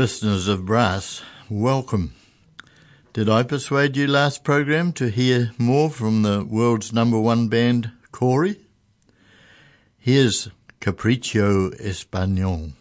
listeners of brass, welcome. Did I persuade you last program to hear more from the world's number one band, Cory? Here's Capriccio Español.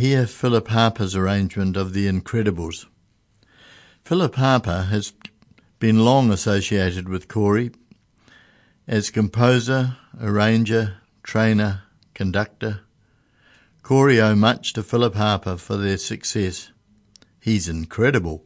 Hear Philip Harper's arrangement of The Incredibles. Philip Harper has been long associated with Cory as composer, arranger, trainer, conductor. Cory owe much to Philip Harper for their success. He's incredible.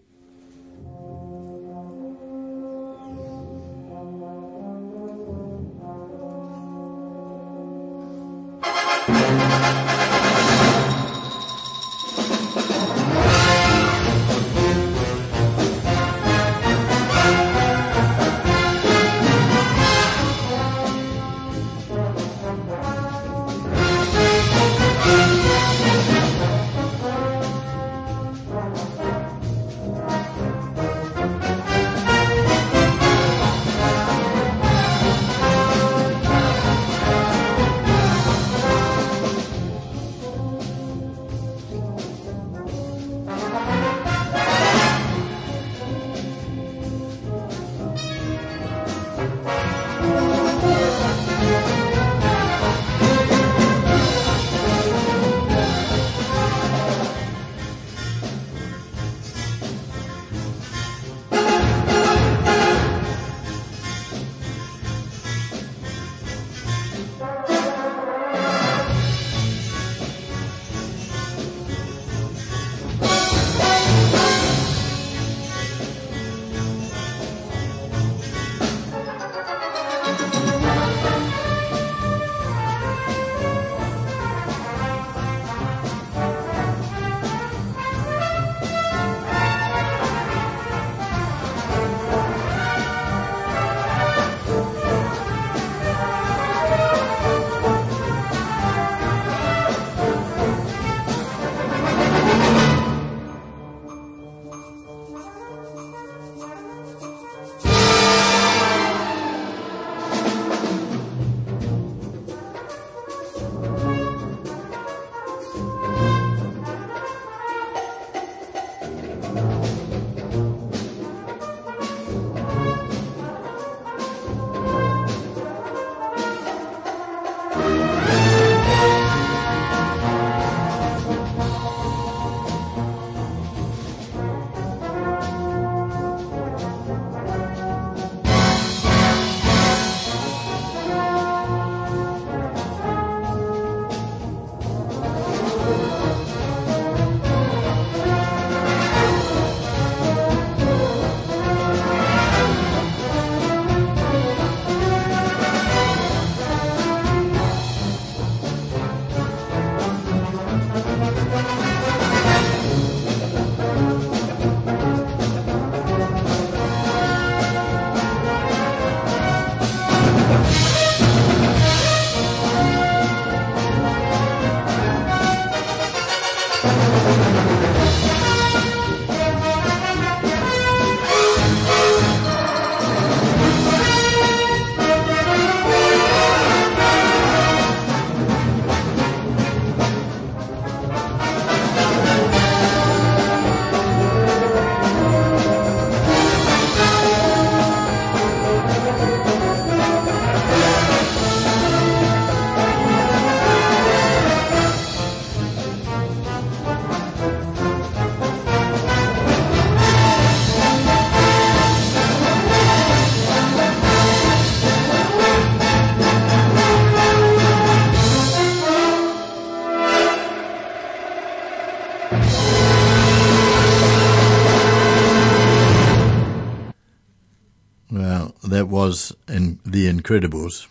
Was in The Incredibles.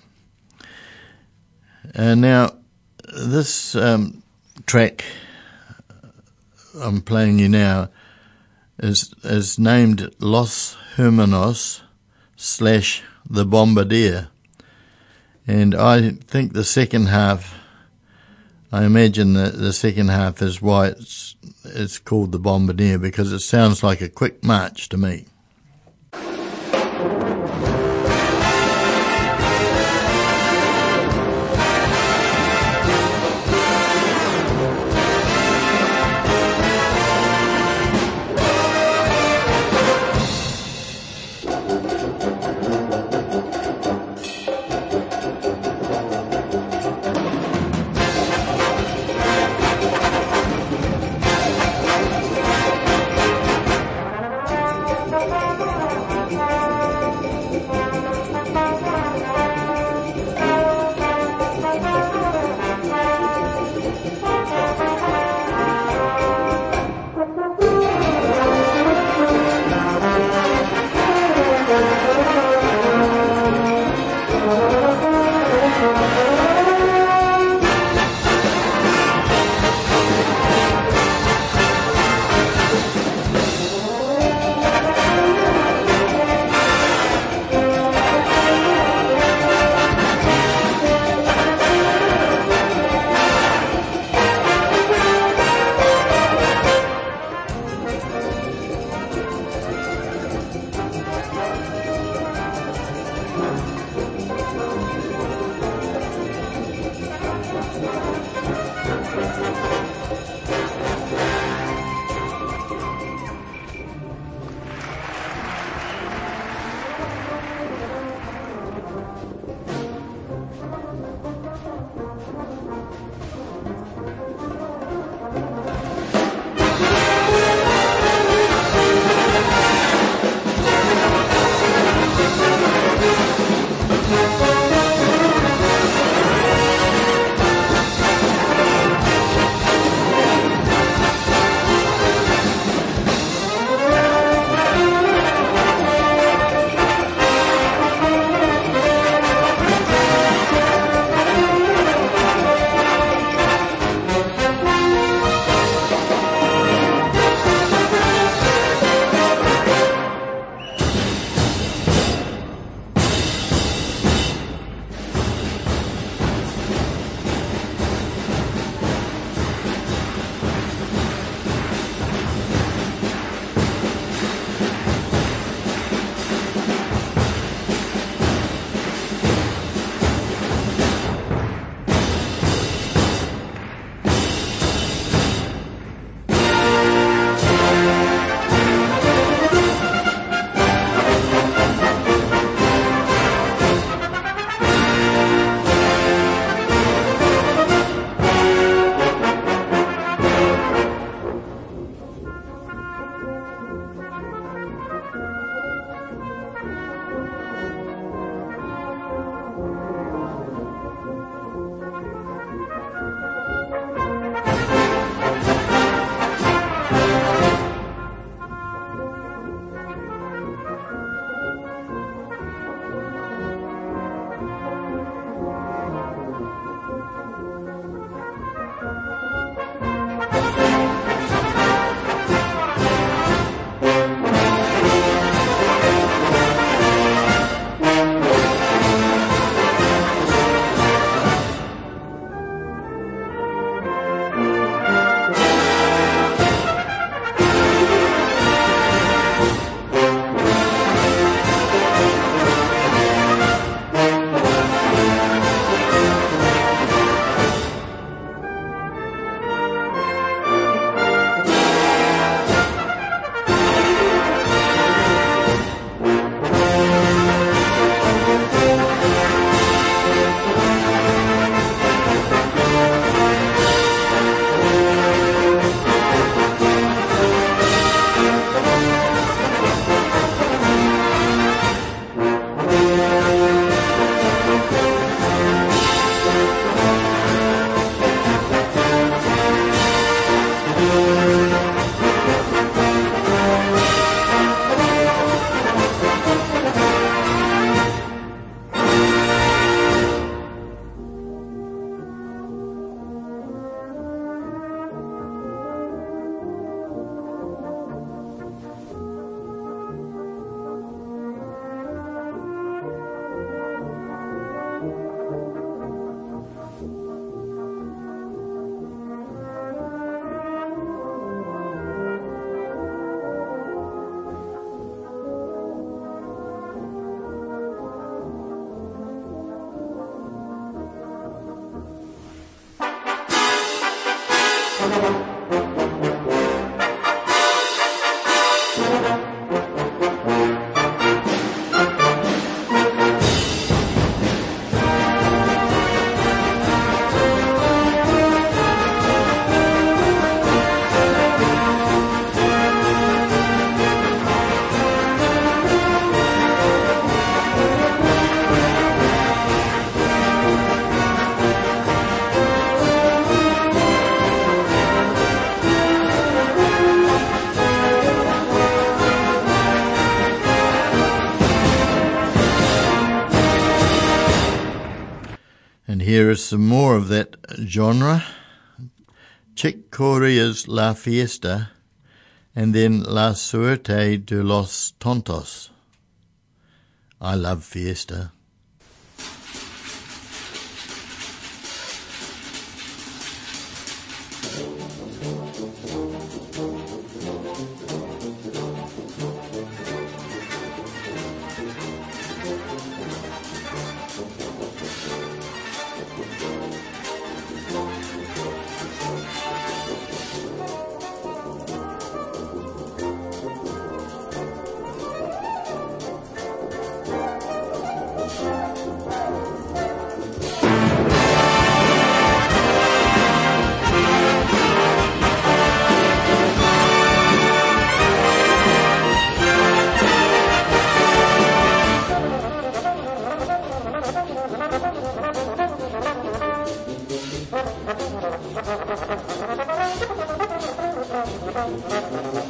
And now, this um, track I'm playing you now is is named Los Hermanos slash the Bombardier, and I think the second half. I imagine that the second half is why it's it's called the Bombardier because it sounds like a quick march to me. Is some more of that genre. Chick Corea's La Fiesta and then La Suerte de los Tontos. I love Fiesta. Thank you.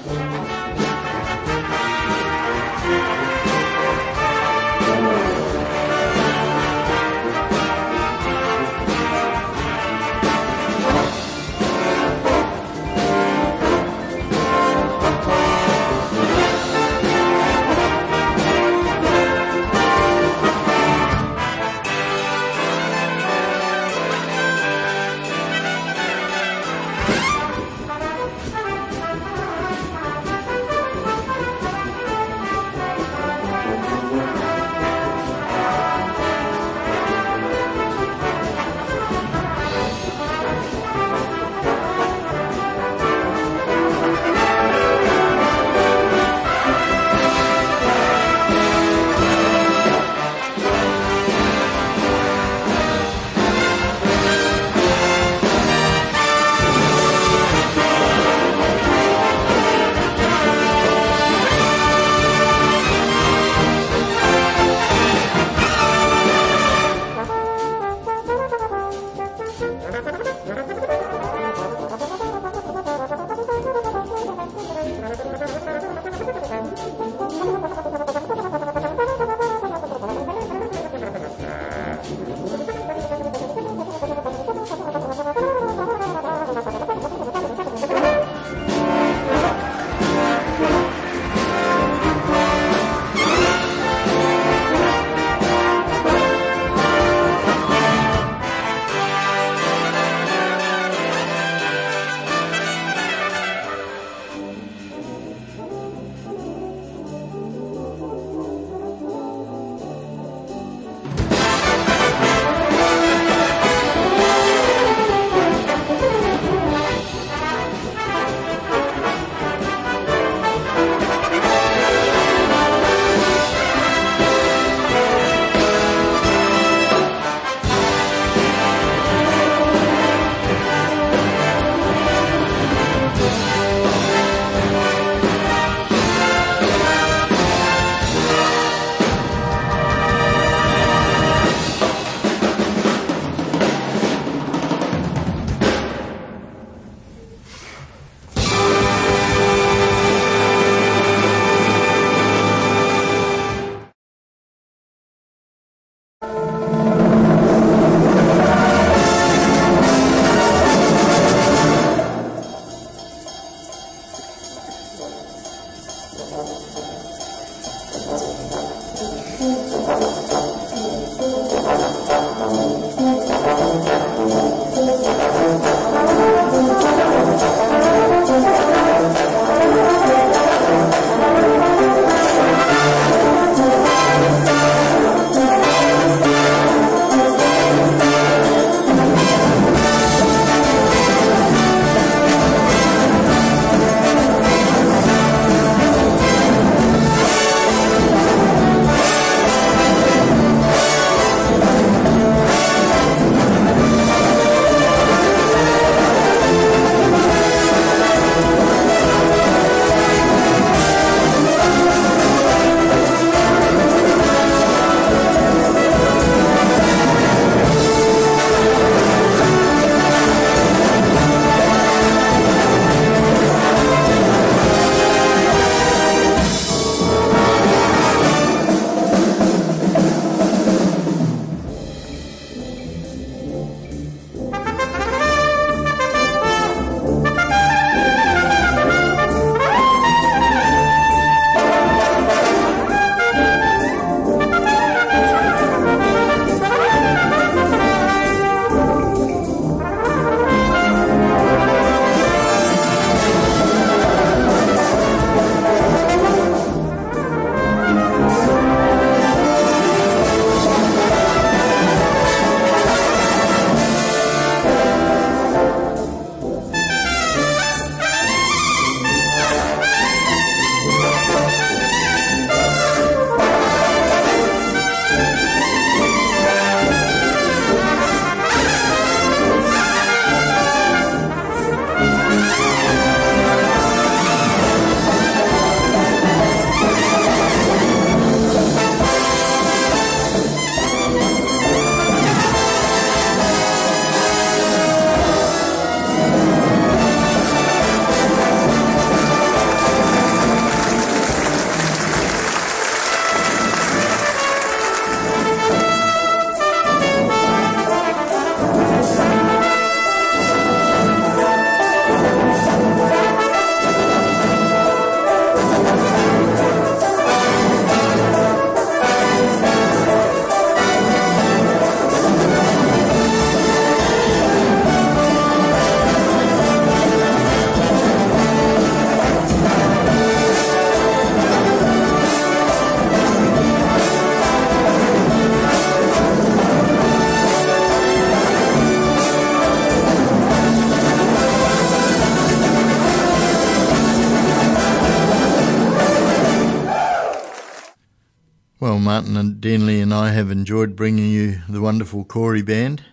Martin and Denley and I have enjoyed bringing you the wonderful Cory Band.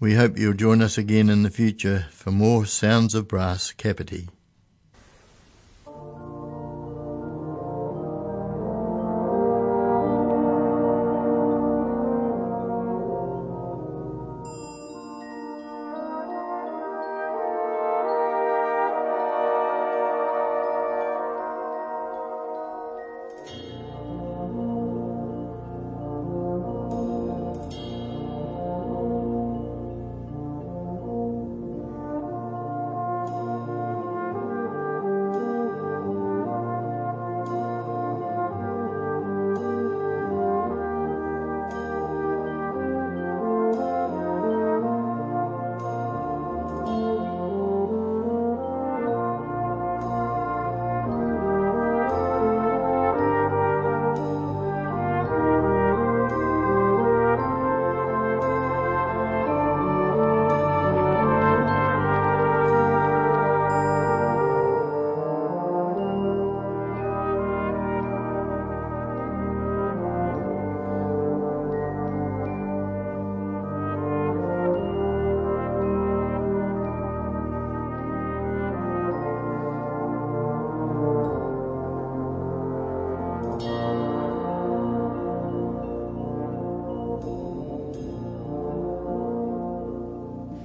We hope you'll join us again in the future for more Sounds of Brass Kapiti.